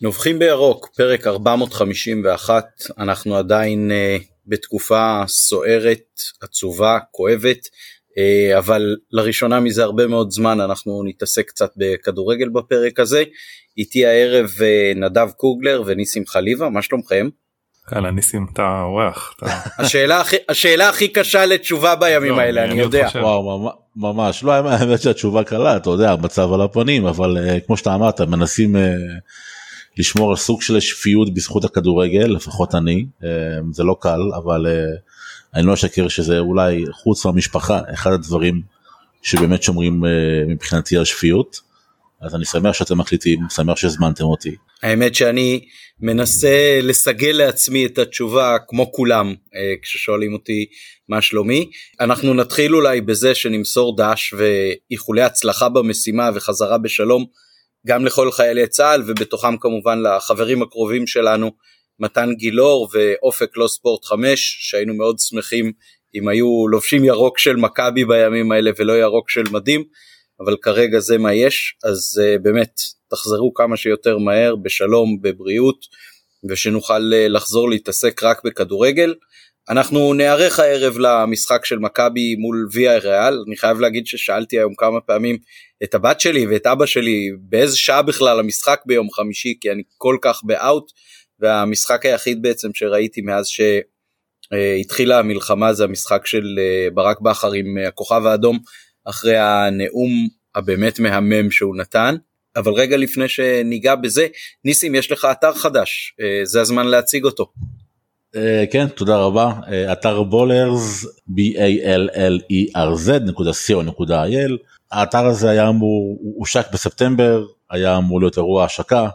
נובחים בירוק, פרק 451, אנחנו עדיין uh, בתקופה סוערת, עצובה, כואבת, uh, אבל לראשונה מזה הרבה מאוד זמן אנחנו נתעסק קצת בכדורגל בפרק הזה. איתי הערב uh, נדב קוגלר וניסים חליבה, מה שלומכם? יאללה ניסים אתה אורח. השאלה הכי השאלה הכי קשה לתשובה בימים לא, האלה אני יודע. וואו ממש לא האמת שהתשובה קלה אתה יודע המצב על הפנים אבל כמו שאתה אמרת מנסים לשמור על סוג של שפיות בזכות הכדורגל לפחות אני אה, זה לא קל אבל אה, אני לא אשקר שזה אולי חוץ מהמשפחה אחד הדברים שבאמת שומרים אה, מבחינתי על שפיות. אז אני שמח שאתם מחליטים שמח שהזמנתם אותי. האמת שאני מנסה לסגל לעצמי את התשובה כמו כולם כששואלים אותי מה שלומי אנחנו נתחיל אולי בזה שנמסור דש ואיחולי הצלחה במשימה וחזרה בשלום גם לכל חיילי צה"ל ובתוכם כמובן לחברים הקרובים שלנו מתן גילאור ואופק לא ספורט 5 שהיינו מאוד שמחים אם היו לובשים ירוק של מכבי בימים האלה ולא ירוק של מדים אבל כרגע זה מה יש אז uh, באמת תחזרו כמה שיותר מהר בשלום בבריאות ושנוכל uh, לחזור להתעסק רק בכדורגל. אנחנו נערך הערב למשחק של מכבי מול ויה ריאל אני חייב להגיד ששאלתי היום כמה פעמים את הבת שלי ואת אבא שלי באיזה שעה בכלל המשחק ביום חמישי כי אני כל כך באאוט והמשחק היחיד בעצם שראיתי מאז שהתחילה המלחמה זה המשחק של אה, ברק בכר עם הכוכב האדום אחרי הנאום הבאמת מהמם שהוא נתן. אבל רגע לפני שניגע בזה ניסים יש לך אתר חדש אה, זה הזמן להציג אותו. Uh, כן תודה רבה uh, אתר בולרס b-a-l-l-e-r-z.co.il האתר הזה היה אמור הושק בספטמבר היה אמור להיות אירוע השקה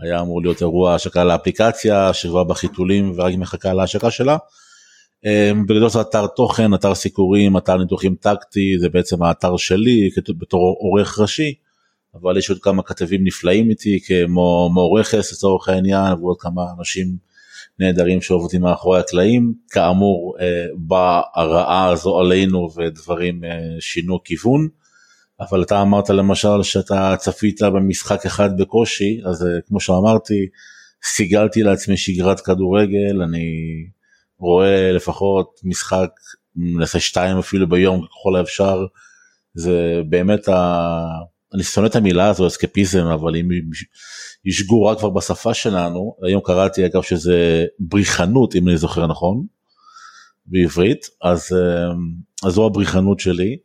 היה אמור להיות אירוע השקה לאפליקציה שכבר בחיתולים ורק מחכה להשקה שלה. Uh, בגדול זה אתר תוכן אתר סיקורים אתר ניתוחים טקטי זה בעצם האתר שלי בתור עורך ראשי אבל יש עוד כמה כתבים נפלאים איתי כמו מור רכס לצורך העניין ועוד כמה אנשים. נהדרים שעובדים מאחורי הקלעים כאמור אה, באה הרעה הזו עלינו ודברים אה, שינו כיוון. אבל אתה אמרת למשל שאתה צפית במשחק אחד בקושי אז אה, כמו שאמרתי סיגלתי לעצמי שגרת כדורגל אני רואה לפחות משחק נעשה שתיים אפילו ביום ככל האפשר זה באמת ה... אני שונא את המילה הזו אסקפיזם אבל אם היא שגורה כבר בשפה שלנו היום קראתי אגב שזה בריחנות אם אני זוכר נכון בעברית אז אה, אז זו הבריחנות שלי.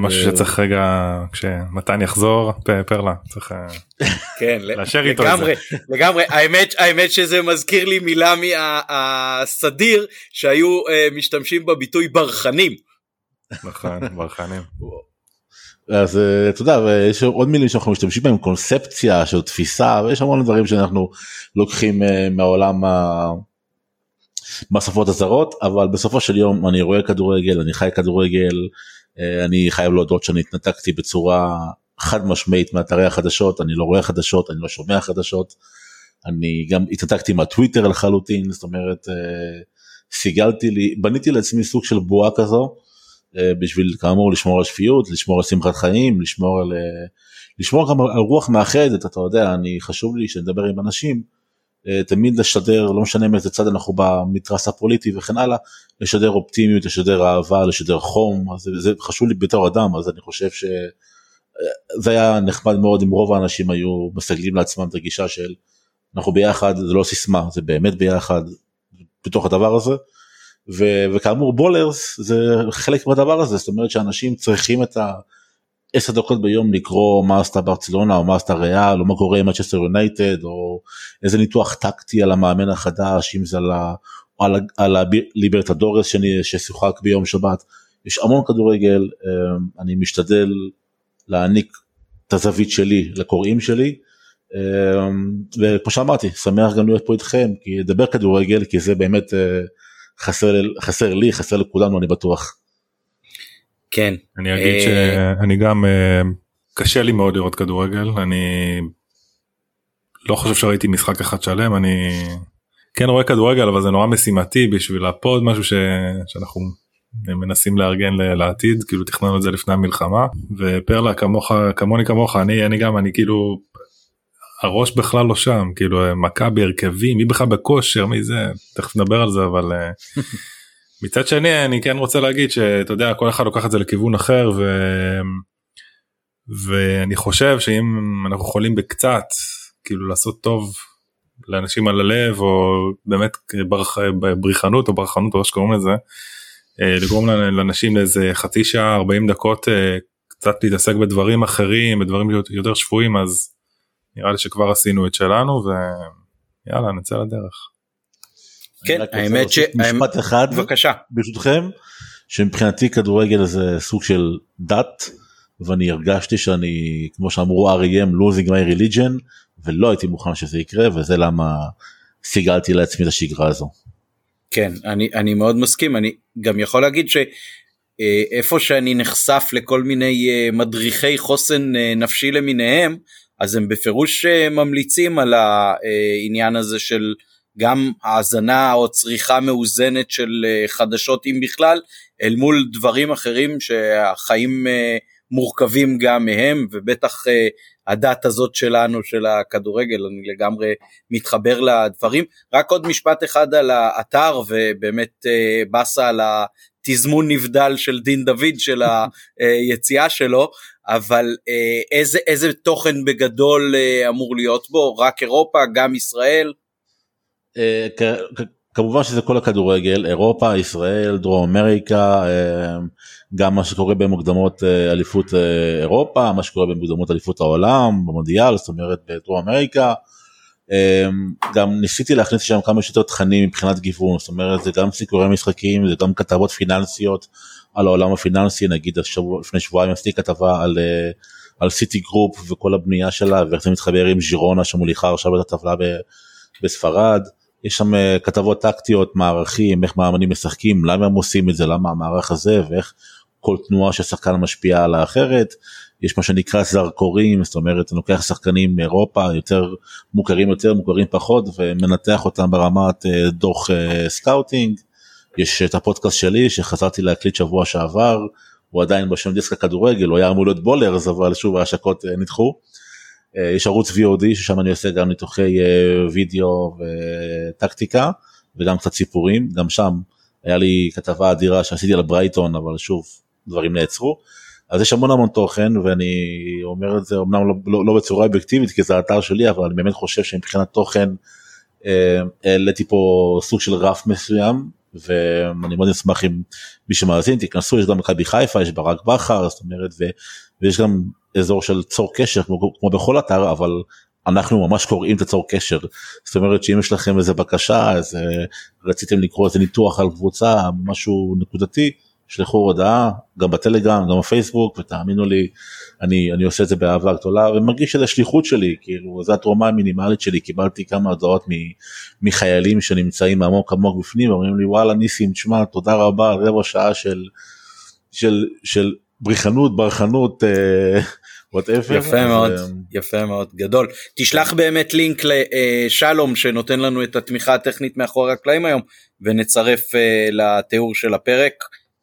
משהו אה, שצריך רגע כשמתן יחזור פרלה צריך אה, כן, לאשר איתו לגמרי, לגמרי האמת האמת שזה מזכיר לי מילה מהסדיר שהיו משתמשים בביטוי ברחנים. נכון ברחנים. אז אה, אתה יודע יש עוד מילים שאנחנו משתמשים בהם קונספציה של תפיסה ויש המון דברים שאנחנו לוקחים אה, מהעולם מהשפות הזרות אבל בסופו של יום אני רואה כדורגל אני חי כדורגל אה, אני חייב להודות שאני התנתקתי בצורה חד משמעית מאתרי החדשות אני לא רואה חדשות אני לא שומע חדשות אני גם התנתקתי מהטוויטר לחלוטין זאת אומרת סיגלתי לי בניתי לעצמי סוג של בועה כזו. אה, בשביל כאמור לשמור על שפיות, לשמור על שמחת חיים, לשמור על, אה, לשמור גם על רוח מאחדת, אתה יודע, אני חשוב לי שנדבר עם אנשים, אה, תמיד לשדר, לא משנה מאיזה צד אנחנו במתרס הפוליטי וכן הלאה, לשדר אופטימיות, לשדר אהבה, לשדר חום, זה, זה חשוב לי בתור אדם, אז אני חושב שזה היה נחמד מאוד אם רוב האנשים היו מסגלים לעצמם את הגישה של אנחנו ביחד, זה לא סיסמה, זה באמת ביחד בתוך הדבר הזה. ו- וכאמור בולרס זה חלק מהדבר הזה זאת אומרת שאנשים צריכים את ה-10 דקות ביום לקרוא מה עשתה ברצלונה או מה עשתה ריאל או מה קורה עם מצ'סטר יונייטד או איזה ניתוח טקטי על המאמן החדש אם זה על, ה- על, על הליברטדורס ששוחק ביום שבת יש המון כדורגל אמ, אני משתדל להעניק את הזווית שלי לקוראים שלי. אמ, וכמו שאמרתי שמח גם להיות פה איתכם כי לדבר כדורגל כי זה באמת אה, חסר, חסר לי חסר לכולנו אני בטוח. כן. אני אגיד אה, שאני גם אה, קשה לי מאוד לראות כדורגל אני לא חושב שראיתי משחק אחד שלם אני כן רואה כדורגל אבל זה נורא משימתי בשביל הפוד משהו ש... שאנחנו מנסים לארגן לעתיד כאילו תכננו את זה לפני המלחמה ופרלה כמוך כמוני כמוך אני אני גם אני כאילו הראש בכלל לא שם כאילו מכבי הרכבים מי בכלל בכושר מי זה תכף נדבר על זה אבל אה, מצד שני אני כן רוצה להגיד שאתה יודע כל אחד לוקח את זה לכיוון אחר ו... ואני חושב שאם אנחנו יכולים בקצת כאילו לעשות טוב לאנשים על הלב או באמת ברח, בריחנות או ברחנות או איך שקוראים לזה אה, לגרום לאנשים לאיזה חצי שעה 40 דקות אה, קצת להתעסק בדברים אחרים בדברים יותר שפויים אז נראה לי שכבר עשינו את שלנו ויאללה נצא לדרך. כן האמת ש... משפט אחד בבקשה ברשותכם שמבחינתי כדורגל זה סוג של דת ואני הרגשתי שאני כמו שאמרו R.E.M. losing my religion ולא הייתי מוכן שזה יקרה וזה למה סיגלתי לעצמי את השגרה הזו. כן אני אני מאוד מסכים אני גם יכול להגיד שאיפה שאני נחשף לכל מיני אה, מדריכי חוסן אה, נפשי למיניהם אז הם בפירוש אה, ממליצים על העניין הזה של גם האזנה או צריכה מאוזנת של חדשות אם בכלל אל מול דברים אחרים שהחיים מורכבים גם מהם ובטח הדת הזאת שלנו של הכדורגל אני לגמרי מתחבר לדברים. רק עוד משפט אחד על האתר ובאמת אה, באסה על התזמון נבדל של דין דוד של היציאה שלו אבל אה, איזה איזה תוכן בגדול אה, אמור להיות בו רק אירופה גם ישראל. כמובן שזה כל הכדורגל אירופה ישראל דרום אמריקה גם מה שקורה במוקדמות אה, אליפות אה, אירופה, מה שקורה במוקדמות אליפות העולם, במונדיאל, זאת אומרת בדרום אמריקה. אמ, גם ניסיתי להכניס שם כמה שיותר תכנים מבחינת גיוון, זאת אומרת זה גם סיקורי משחקים, זה גם כתבות פיננסיות על העולם הפיננסי, נגיד השבוע, לפני שבועיים עשיתי כתבה על, אה, על סיטי גרופ וכל הבנייה שלה ואיך זה מתחבר עם ז'ירונה שמוליכה עכשיו את הטבלה בספרד. יש שם כתבות טקטיות, מערכים, איך מאמנים משחקים, למה הם עושים את זה, למה המערך הזה ואיך כל תנועה של שחקן משפיעה על האחרת. יש מה שנקרא זרקורים, זאת אומרת אני לוקח שחקנים מאירופה יותר מוכרים יותר מוכרים פחות ומנתח אותם ברמת אה, דוח אה, scouting. יש את הפודקאסט שלי שחזרתי להקליט שבוע שעבר, הוא עדיין בשם דיסק הכדורגל, הוא היה אמור להיות בולרס אבל שוב ההשקות אה, נדחו. יש ערוץ VOD ששם אני עושה גם ניתוחי וידאו וטקטיקה וגם קצת סיפורים, גם שם היה לי כתבה אדירה שעשיתי על ברייטון אבל שוב דברים נעצרו. אז יש המון המון תוכן ואני אומר את זה אמנם לא, לא, לא בצורה אובייקטיבית כי זה האתר שלי אבל אני באמת חושב שמבחינת תוכן אה, העליתי פה סוג של רף מסוים ואני מאוד אשמח אם מי שמאזין תיכנסו יש גם מכבי חיפה יש ברק בכר זאת אומרת ו, ויש גם אזור של צור קשר כמו, כמו בכל אתר אבל אנחנו ממש קוראים את הצור קשר. זאת אומרת שאם יש לכם איזה בקשה אז רציתם לקרוא איזה ניתוח על קבוצה משהו נקודתי שלחו הודעה גם בטלגרם גם בפייסבוק ותאמינו לי אני אני עושה את זה באהבה גדולה ומרגיש שזה שליחות שלי כאילו זו התרומה המינימלית שלי קיבלתי כמה הודעות מחיילים שנמצאים עמוק עמוק בפנים אומרים לי וואלה ניסים תשמע תודה רבה רבע שעה של של של בריחנות ברחנות. אה, whatever. יפה מאוד, אה, יפה מאוד, גדול. תשלח באמת לינק לשלום שנותן לנו את התמיכה הטכנית מאחורי הקלעים היום ונצרף אה, לתיאור של הפרק.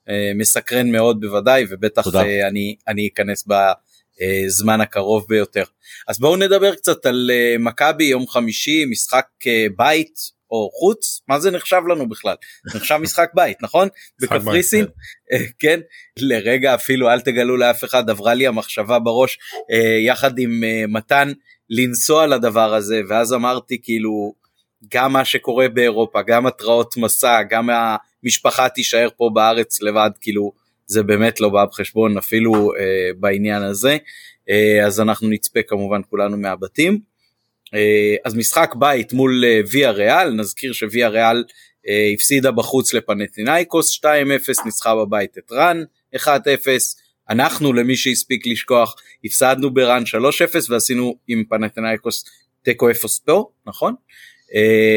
אה, מסקרן מאוד בוודאי ובטח אה, אני אני אכנס בזמן הקרוב ביותר. אז בואו נדבר קצת על אה, מכבי יום חמישי משחק בית או חוץ מה זה נחשב לנו בכלל? נחשב משחק בית נכון? בקפריסין? כן. כן? לרגע אפילו אל תגלו לאף אחד עברה לי המחשבה בראש יחד עם מתן לנסוע לדבר הזה ואז אמרתי כאילו גם מה שקורה באירופה גם התראות מסע גם המשפחה תישאר פה בארץ לבד כאילו זה באמת לא בא בחשבון אפילו אה, בעניין הזה. אה, אז אנחנו נצפה כמובן כולנו מהבתים. אה, אז משחק בית מול אה, ויה ריאל. נזכיר שוויה ריאל אה, הפסידה בחוץ לפנטינאיקוס 2-0 ניצחה בבית את רן 1-0 אנחנו למי שהספיק לשכוח הפסדנו ברן 3-0 ועשינו עם פנטינאיקוס תיקו אפס פה נכון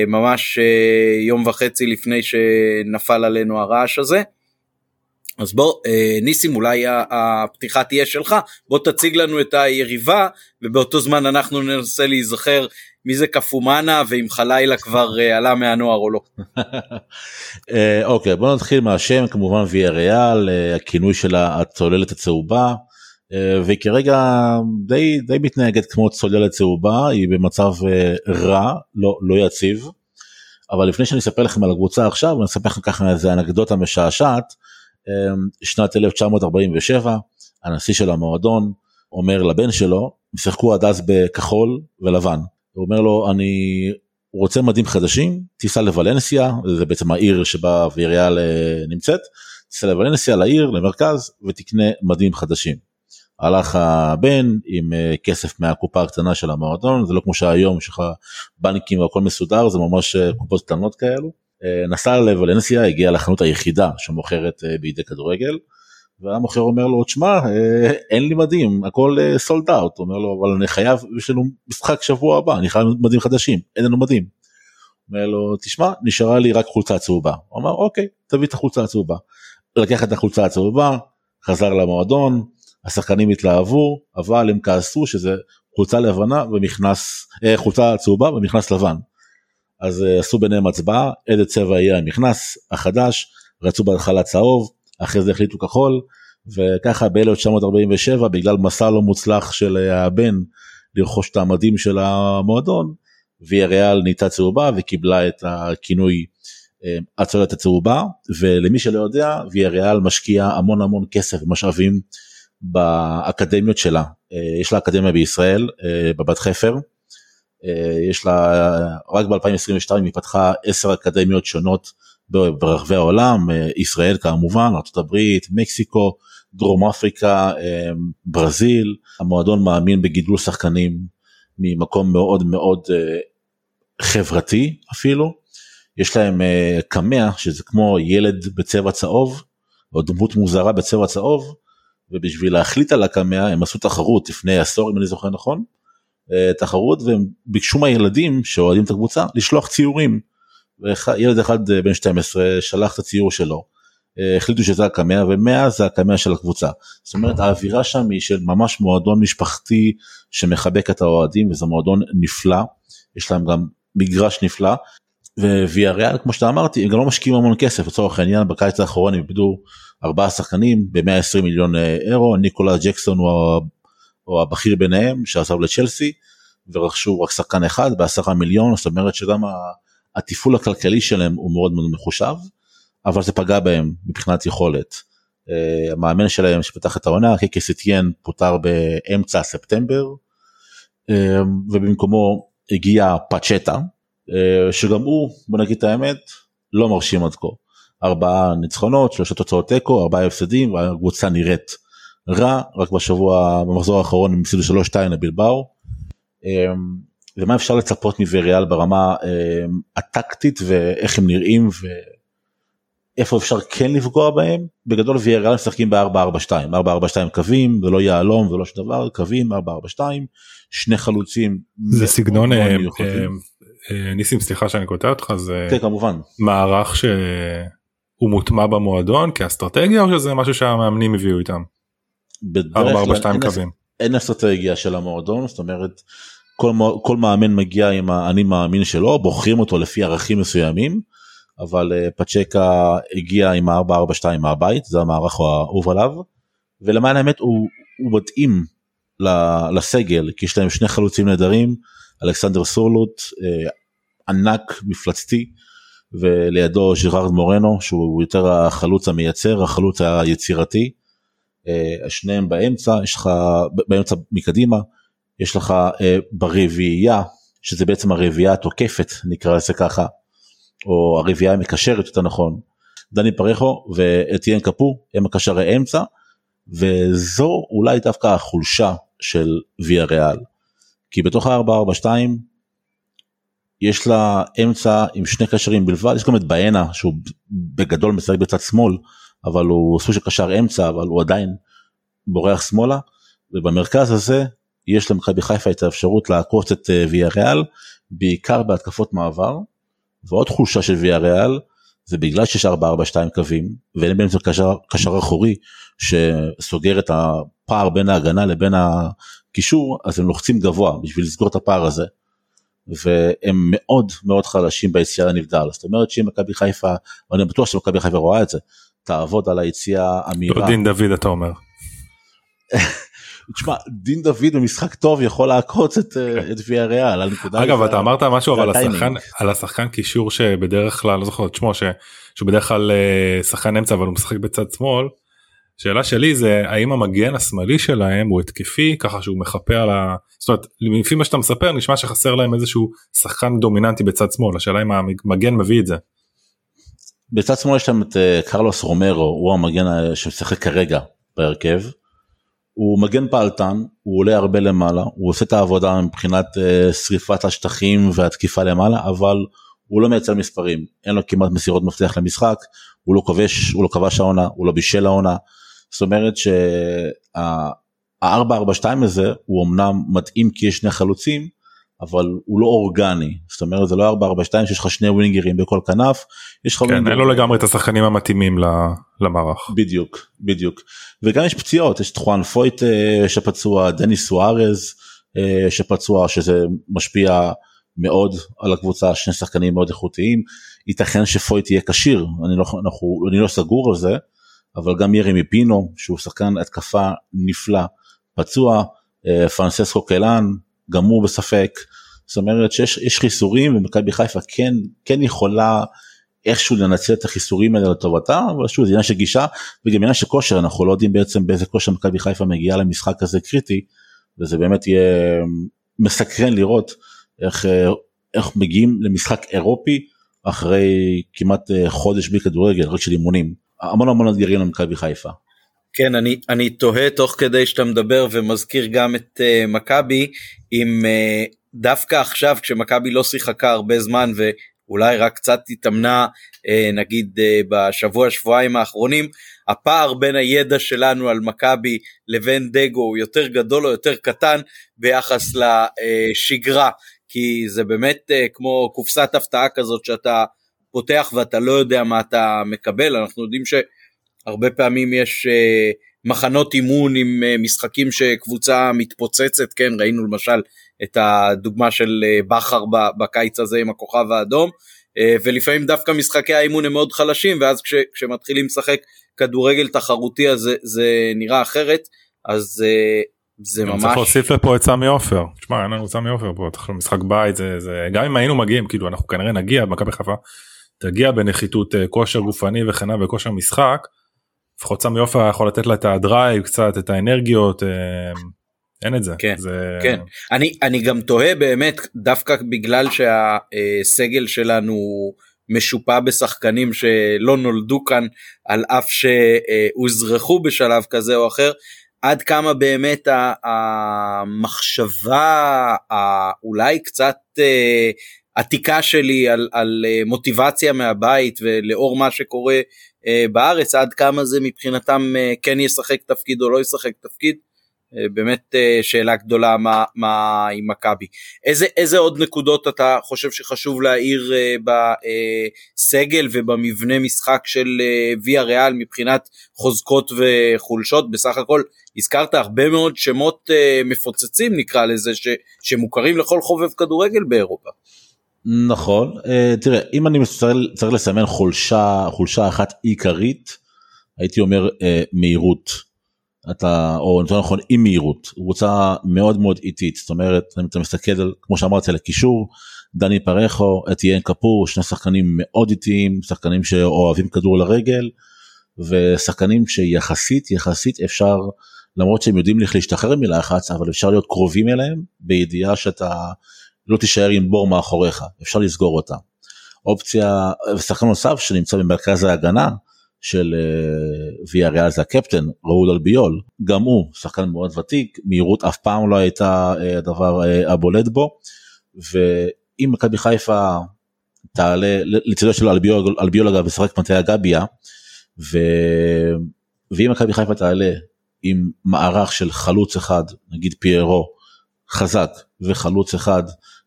ממש אה, יום וחצי לפני שנפל עלינו הרעש הזה. אז בוא אה, ניסים אולי הפתיחה תהיה שלך בוא תציג לנו את היריבה ובאותו זמן אנחנו ננסה להיזכר מי זה קפומאנה ואם חלילה כבר עלה מהנוער או לא. אוקיי בוא נתחיל מהשם כמובן ויה ריאל הכינוי של הצוללת הצהובה והיא כרגע די, די מתנהגת כמו צוללת צהובה, היא במצב רע, לא, לא יציב. אבל לפני שאני אספר לכם על הקבוצה עכשיו, אני אספר לכם ככה איזה אנקדוטה משעשעת. שנת 1947, הנשיא של המועדון אומר לבן שלו, שיחקו עד אז בכחול ולבן. הוא אומר לו, אני רוצה מדים חדשים, תיסע לוולנסיה, זה בעצם העיר שבה ויריאל נמצאת, תיסע לוולנסיה, לעיר, למרכז, ותקנה מדים חדשים. הלך הבן עם אה, כסף מהקופה הקטנה של המועדון, זה לא כמו שהיום יש לך בנקים והכל מסודר, זה ממש אה, קופות קטנות כאלו. אה, נסע לוולנסיה, הגיע לחנות היחידה שמוכרת בידי כדורגל, והמוכר אומר לו, תשמע, אין לי מדים, הכל סולד אאוט, אומר לו, אבל אני חייב, יש לנו משחק שבוע הבא, אני חייב מדים חדשים, אין לנו מדים. אומר לו, תשמע, נשארה לי רק חולצה צהובה. הוא אמר, אוקיי, תביא את החולצה הצהובה. לקח את החולצה הצהובה, חזר למועדון, השחקנים התלהבו, אבל הם כעסו שזה חולצה לבנה ומכנס, אה, חולצה צהובה ומכנס לבן. אז אה, עשו ביניהם הצבעה, איזה צבע יהיה המכנס החדש, רצו בהתחלה צהוב, אחרי זה החליטו כחול, וככה ב-1947 בגלל מסע לא מוצלח של אה, הבן לרכוש את המדים של המועדון, ויה ריאל נהייתה צהובה וקיבלה את הכינוי הצולת הצהובה, ולמי שלא יודע, ויה ריאל משקיע המון המון כסף ומשאבים באקדמיות שלה, אה, יש לה אקדמיה בישראל, אה, בבת חפר, אה, יש לה, רק ב-2022 היא פתחה 10 אקדמיות שונות ברחבי העולם, ישראל כמובן, ארה"ב, מקסיקו, דרום אפריקה, ברזיל, המועדון מאמין בגידול שחקנים ממקום מאוד מאוד חברתי אפילו, יש להם קמע שזה כמו ילד בצבע צהוב, או דמות מוזרה בצבע צהוב, ובשביל להחליט על הקמע הם עשו תחרות לפני עשור אם אני זוכר נכון, אה, תחרות והם ביקשו מהילדים שאוהדים את הקבוצה לשלוח ציורים. ילד אחד אה, בן 12 שלח את הציור שלו, אה, החליטו שזה הקמע ומאז זה הקמע של הקבוצה. זאת אומרת האווירה שם היא של ממש מועדון משפחתי שמחבק את האוהדים וזה מועדון נפלא, יש להם גם מגרש נפלא. וויאריאל כמו שאתה אמרתי הם גם לא משקיעים המון כסף. לצורך העניין בקיץ האחרון הם איבדו ארבעה שחקנים ב-120 מיליון אה, אירו, ניקולה ג'קסון הוא, הוא הבכיר ביניהם שעזב לצ'לסי ורכשו רק שחקן אחד בעשרה מיליון, זאת אומרת שגם התפעול הכלכלי שלהם הוא מאוד מאוד מחושב, אבל זה פגע בהם מבחינת יכולת. Uh, המאמן שלהם שפתח את העונה, קיקי סיטיאן פוטר באמצע ספטמבר, uh, ובמקומו הגיע פאצ'טה, שגם הוא, בוא נגיד את האמת, לא מרשים עד כה. ארבעה ניצחונות, שלושה תוצאות תיקו, ארבעה הפסדים, והקבוצה נראית רע, רק בשבוע, במחזור האחרון הם הפסידו שלוש שתיים לבלבאו. אמ, ומה אפשר לצפות מווריאל ברמה אמ, הטקטית ואיך הם נראים ואיפה אפשר כן לפגוע בהם? בגדול ויריאל משחקים ב-442 442 קווים ולא יהלום ולא שום דבר קווים 442 שני חלוצים זה סגנון אה, אה, אה, ניסים סליחה שאני קוטע אותך זה כן, כמובן מערך ש... הוא מוטמע במועדון כאסטרטגיה או שזה משהו שהמאמנים הביאו איתם? 442 קווים. אין אסטרטגיה של המועדון זאת אומרת כל, כל מאמן מגיע עם האני מאמין שלו בוחרים אותו לפי ערכים מסוימים אבל uh, פצ'קה הגיע עם ה-442 מהבית זה המערך האהוב עליו ולמען האמת הוא, הוא מתאים לסגל כי יש להם שני חלוצים נהדרים אלכסנדר סורלוט uh, ענק מפלצתי ולידו ז'רארד מורנו שהוא יותר החלוץ המייצר החלוץ היצירתי. אה, שניהם באמצע יש לך באמצע מקדימה יש לך אה, ברביעייה שזה בעצם הרביעייה התוקפת נקרא לזה ככה או הרביעייה המקשרת יותר נכון דני פרחו ואתיאן קפו הם הקשרי אמצע וזו אולי דווקא החולשה של ויה ריאל כי בתוך ה-442 יש לה אמצע עם שני קשרים בלבד, יש גם את באנה שהוא בגדול משחק בצד שמאל, אבל הוא סוג של קשר אמצע, אבל הוא עדיין בורח שמאלה, ובמרכז הזה יש למכבי חיפה את האפשרות לעקוץ את אה, ויה ריאל, בעיקר בהתקפות מעבר, ועוד חולשה של ויה ריאל, זה בגלל שיש 4-4-2 קווים, ואין באמצע קשר, קשר אחורי שסוגר את הפער בין ההגנה לבין הקישור, אז הם לוחצים גבוה בשביל לסגור את הפער הזה. והם מאוד מאוד חלשים ביציאה לנבדל זאת אומרת שאם מכבי חיפה ואני בטוח שמכבי חיפה רואה את זה תעבוד על היציאה המהירה. לא דין דוד אתה אומר. תשמע דין דוד במשחק טוב יכול לעקוץ את את ויה ריאל. אגב אתה אמרת משהו אבל השחקן על השחקן קישור שבדרך כלל לא זוכר את שמו שהוא בדרך כלל שחקן אמצע אבל הוא משחק בצד שמאל. שאלה שלי זה האם המגן השמאלי שלהם הוא התקפי ככה שהוא מחפה על ה... זאת אומרת לפי מה שאתה מספר נשמע שחסר להם איזשהו שחקן דומיננטי בצד שמאל השאלה אם המגן מביא את זה. בצד שמאל יש להם את אה, קרלוס רומרו הוא המגן אה, שמשחק כרגע בהרכב. הוא מגן פעלתן הוא עולה הרבה למעלה הוא עושה את העבודה מבחינת uh, שריפת השטחים והתקיפה למעלה אבל הוא לא מייצר מספרים אין לו כמעט מסירות מפתח למשחק הוא לא כובש הוא לא כבש העונה הוא לא בישל העונה זאת אומרת שה-442 הזה הוא אמנם מתאים כי יש שני חלוצים אבל הוא לא אורגני. זאת אומרת זה לא 442 שיש לך שני ווינגרים בכל כנף יש לך כן, אין לו לגמרי את השחקנים המתאימים למערך. בדיוק בדיוק. וגם יש פציעות יש את חואן פויט שפצוע דני סוארז אה, שפצוע שזה משפיע מאוד על הקבוצה שני שחקנים מאוד איכותיים. ייתכן שפויט יהיה כשיר אני לא, אנחנו, אני לא סגור על זה אבל גם ירמי פינו שהוא שחקן התקפה נפלא. פצוע אה, פרנססקו קלן גם הוא בספק. זאת אומרת שיש חיסורים ומכבי חיפה כן כן יכולה איכשהו לנצל את החיסורים האלה לטובתה אבל שוב זה עניין של גישה וגם עניין של כושר. אנחנו לא יודעים בעצם באיזה כושר מכבי חיפה מגיעה למשחק הזה קריטי וזה באמת יהיה מסקרן לראות איך, אה, איך מגיעים למשחק אירופי אחרי כמעט אה, חודש בלי כדורגל רק של אימונים המון המון אתגרים למכבי חיפה. כן אני אני תוהה תוך כדי שאתה מדבר ומזכיר גם את uh, מכבי אם uh, דווקא עכשיו כשמכבי לא שיחקה הרבה זמן ואולי רק קצת התאמנה uh, נגיד uh, בשבוע שבועיים האחרונים הפער בין הידע שלנו על מכבי לבין דגו הוא יותר גדול או יותר קטן ביחס לשגרה כי זה באמת uh, כמו קופסת הפתעה כזאת שאתה פותח ואתה לא יודע מה אתה מקבל. אנחנו יודעים שהרבה פעמים יש uh, מחנות אימון עם uh, משחקים שקבוצה מתפוצצת כן? ראינו למשל את הדוגמה של uh, בכר בקיץ הזה עם הכוכב האדום ולפעמים דווקא משחקי האימון הם מאוד חלשים ואז כש, כשמתחילים לשחק כדורגל תחרותי אז זה, זה נראה אחרת. אז זה ממש... צריך להוסיף לפה את סמי עופר. תשמע אין לנו סמי עופר פה, משחק בית זה, זה גם אם היינו מגיעים כאילו אנחנו כנראה נגיע במכבי חיפה תגיע בנחיתות אה, כושר גופני וכן הלאה וכושר משחק. לפחות סמי עופר יכול לתת לה את ה drive קצת את האנרגיות אה, אין את זה. כן, זה... כן. אני, אני גם תוהה באמת דווקא בגלל שהסגל שלנו משופע בשחקנים שלא נולדו כאן על אף שהוזרחו בשלב כזה או אחר עד כמה באמת המחשבה האולי קצת אה, עתיקה שלי על, על אה, מוטיבציה מהבית ולאור מה שקורה אה, בארץ עד כמה זה מבחינתם אה, כן ישחק תפקיד או לא ישחק תפקיד. באמת שאלה גדולה מה, מה עם מכבי. איזה, איזה עוד נקודות אתה חושב שחשוב להעיר בסגל ובמבנה משחק של ויה ריאל מבחינת חוזקות וחולשות? בסך הכל הזכרת הרבה מאוד שמות מפוצצים נקרא לזה ש, שמוכרים לכל חובב כדורגל באירופה. נכון. uh, תראה אם אני צריך, לסמן חולשה חולשה אחת עיקרית הייתי אומר uh, מהירות. אתה או יותר נכון אי מהירות. רוצה מאוד מאוד איטית. זאת אומרת אם אתה מסתכל על כמו שאמרתי על הקישור דני פרחו אתיאן קפור שני שחקנים מאוד איטיים שחקנים שאוהבים כדור לרגל ושחקנים שיחסית יחסית אפשר למרות שהם יודעים להשתחרר מלחץ אבל אפשר להיות קרובים אליהם בידיעה שאתה לא תישאר עם בור מאחוריך, אפשר לסגור אותה. אופציה, ושחקן נוסף שנמצא במרכז ההגנה של uh, ויה ריאל זה הקפטן ראול אלביול, גם הוא שחקן מאוד ותיק, מהירות אף פעם לא הייתה uh, הדבר uh, הבולט בו, ואם מכבי חיפה תעלה לצידו של אלביול, אלביול אגב משחק מטה הגביה, ו... ואם מכבי חיפה תעלה עם מערך של חלוץ אחד, נגיד פיירו, חזק וחלוץ אחד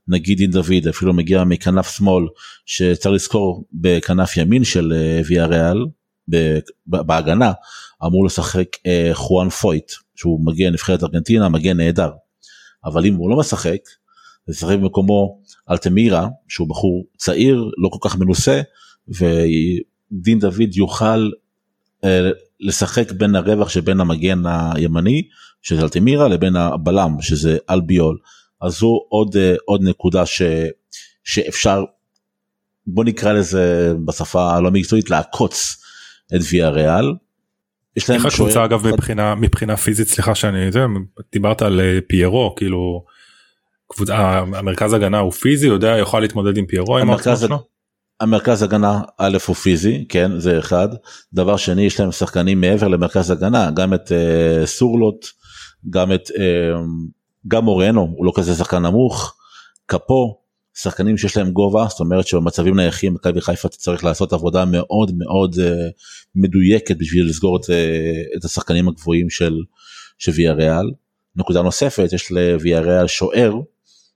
נגיד דין דוד אפילו מגיע מכנף שמאל שצריך לזכור בכנף ימין של אה, ויה ריאל בהגנה אמור לשחק אה, חואן פויט שהוא מגיע נבחרת ארגנטינה מגיע נהדר. אבל אם הוא לא משחק לשחק במקומו אלטמירה שהוא בחור צעיר לא כל כך מנוסה ודין דוד יוכל אה, לשחק בין הרווח שבין המגן הימני שזה אלטימירה לבין הבלם שזה אלביול אז זו עוד עוד נקודה ש, שאפשר בוא נקרא לזה בשפה הלא מקצועית לעקוץ את ויה ריאל. יש להם קבוצה אגב מבחינה מבחינה פיזית סליחה שאני זה דיברת על פיירו כאילו קבוצה המרכז הגנה הוא פיזי יודע יכול להתמודד עם פיירו המרכז, עם המרכז הגנה א' הוא פיזי כן זה אחד דבר שני יש להם שחקנים מעבר למרכז הגנה גם את uh, סורלוט גם את uh, גם מורנו הוא לא כזה שחקן נמוך. קפו שחקנים שיש להם גובה זאת אומרת שבמצבים נייחים מכבי חיפה צריך לעשות עבודה מאוד מאוד uh, מדויקת בשביל לסגור את, uh, את השחקנים הגבוהים של, של ויה ריאל. נקודה נוספת יש לוויה ריאל שוער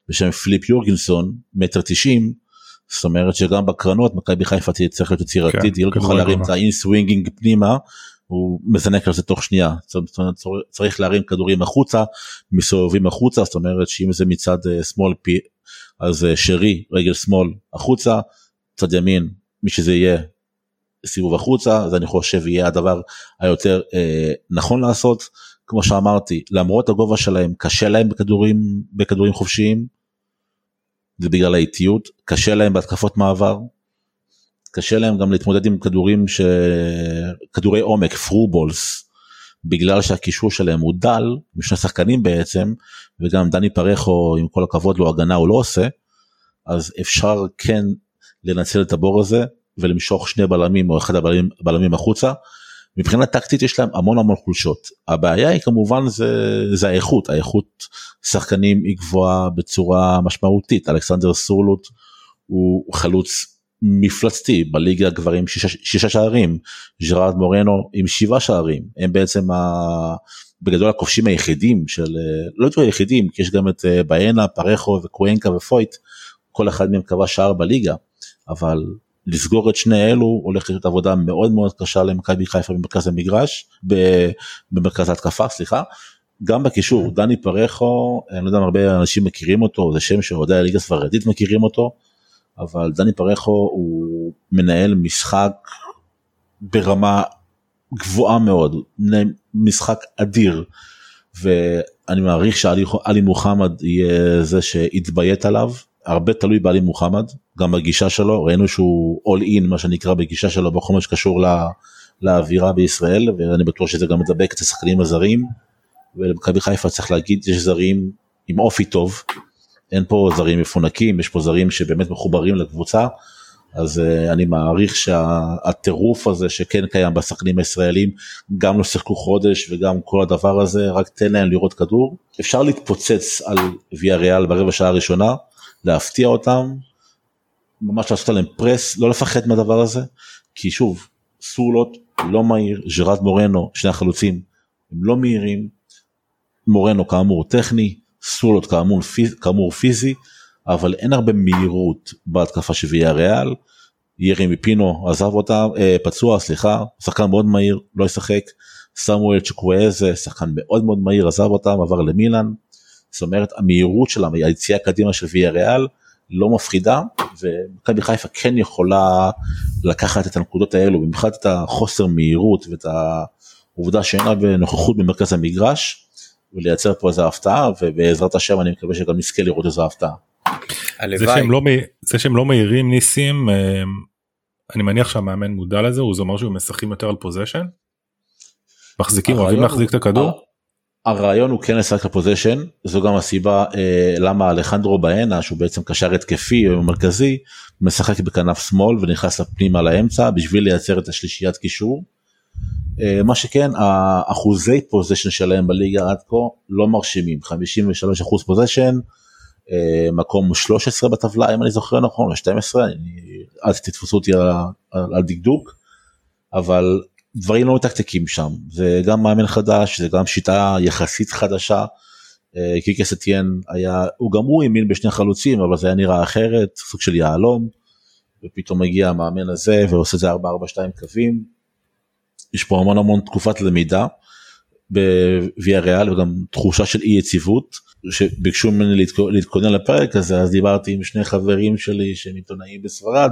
בשם פליפ יורגינסון מטר תשעים. זאת אומרת שגם בקרנות מכבי חיפה צריך להיות יצירתית היא לא תוכל להרים את ה in-swinging פנימה הוא מזנק על זה תוך שנייה. צריך להרים כדורים החוצה מסובבים החוצה זאת אומרת שאם זה מצד אה, שמאל פי אז אה, צ'רי רגל שמאל החוצה צד ימין מי שזה יהיה סיבוב החוצה אז אני חושב יהיה הדבר היותר אה, נכון לעשות. כמו שאמרתי למרות הגובה שלהם קשה להם בכדורים בכדורים חופשיים זה בגלל האיטיות, קשה להם בהתקפות מעבר, קשה להם גם להתמודד עם כדורים ש... כדורי עומק, פרובולס, בגלל שהקישור שלהם הוא דל, משני שחקנים בעצם, וגם דני פרחו עם כל הכבוד לו הגנה הוא לא עושה, אז אפשר כן לנצל את הבור הזה ולמשוך שני בלמים או אחד הבלמים, הבלמים החוצה. מבחינה טקטית יש להם המון המון חולשות. הבעיה היא כמובן זה, זה האיכות. האיכות שחקנים היא גבוהה בצורה משמעותית. אלכסנדר סורלוט הוא חלוץ מפלצתי בליגה הגברים שישה, שערים. ג'רארד מורנו עם שבעה שערים. הם בעצם ה... בגדול הכובשים היחידים של לא יודעים היחידים כי יש גם את אה, באנה פרחו וקוונקה ופויט. כל אחד מהם קבע שער בליגה. אבל לסגור את שני אלו הולך להיות עבודה מאוד מאוד קשה למכבי חיפה במרכז המגרש במרכז ההתקפה סליחה. גם בקישור דני פרחו אני לא יודע אם הרבה אנשים מכירים אותו זה שם שאוהדי הליגה הספרדית מכירים אותו אבל דני פרחו הוא מנהל משחק ברמה גבוהה מאוד משחק אדיר. ואני מעריך שאלי מוחמד יהיה זה שיתביית עליו. הרבה תלוי בעלי מוחמד גם בגישה שלו. ראינו שהוא all in מה שנקרא בגישה שלו בכל מה שקשור לה, לאווירה בישראל ואני בטוח שזה גם מדבק את השחקנים הזרים. ולמכבי חיפה צריך להגיד יש זרים עם אופי טוב אין פה זרים מפונקים יש פה זרים שבאמת מחוברים לקבוצה אז uh, אני מעריך שהטירוף שה, הזה שכן קיים בשחקנים הישראלים גם לא שיחקו חודש וגם כל הדבר הזה רק תן להם לראות כדור. אפשר להתפוצץ על ויה ריאל ברבע שעה הראשונה להפתיע אותם, ממש לעשות עליהם פרס, לא לפחד מהדבר הזה, כי שוב, סורלוט לא מהיר, ג'רד מורנו, שני החלוצים, הם לא מהירים, מורנו כאמור טכני, סורלוט כאמור, כאמור פיזי, אבל אין הרבה מהירות בהתקפה של ויה ריאל, ירי מפינו עזב אותה, אה, פצוע סליחה, שחקן מאוד מהיר, לא ישחק, סמואל צ'קוויזה, שחקן מאוד מאוד מהיר, עזב אותם, עבר למילאן, זאת אומרת המהירות שלה היציאה קדימה של ויה ריאל לא מפחידה ומכבי חיפה כן יכולה לקחת את הנקודות האלו במיוחד את החוסר מהירות ואת העובדה שאין לה בנוכחות במרכז המגרש ולייצר פה איזה הפתעה ובעזרת השם אני מקווה שגם נזכה לראות איזו הפתעה. זה שהם, לא, זה שהם לא מהירים ניסים אה, אני מניח שהמאמן מודע לזה הוא אומר שהוא משחקים יותר על פוזיישן. מחזיקים אוהבים להחזיק את הכדור. הרעיון הוא כן לשחק לפוזיישן זו גם הסיבה אה, למה אלחנדרו באנה שהוא בעצם קשר התקפי או מרכזי משחק בכנף שמאל ונכנס לפנימה לאמצע בשביל לייצר את השלישיית קישור. אה, מה שכן האחוזי פוזיישן שלהם בליגה עד כה לא מרשימים 53 אחוז פוזיישן אה, מקום 13 בטבלה אם אני זוכר נכון 12 אז תתפסו אותי על, על, על דקדוק אבל דברים לא מתקתקים שם זה גם מאמן חדש זה גם שיטה יחסית חדשה. אה, קיקה סטיאן היה הוא גם הוא האמין בשני חלוצים אבל זה היה נראה אחרת סוג של יהלום. ופתאום מגיע המאמן הזה ועושה את זה 4-4-2 קווים. יש פה המון המון תקופת למידה בוויה ריאל וגם תחושה של אי יציבות שביקשו ממני להתכונן לפרק הזה אז דיברתי עם שני חברים שלי שהם עיתונאים בספרד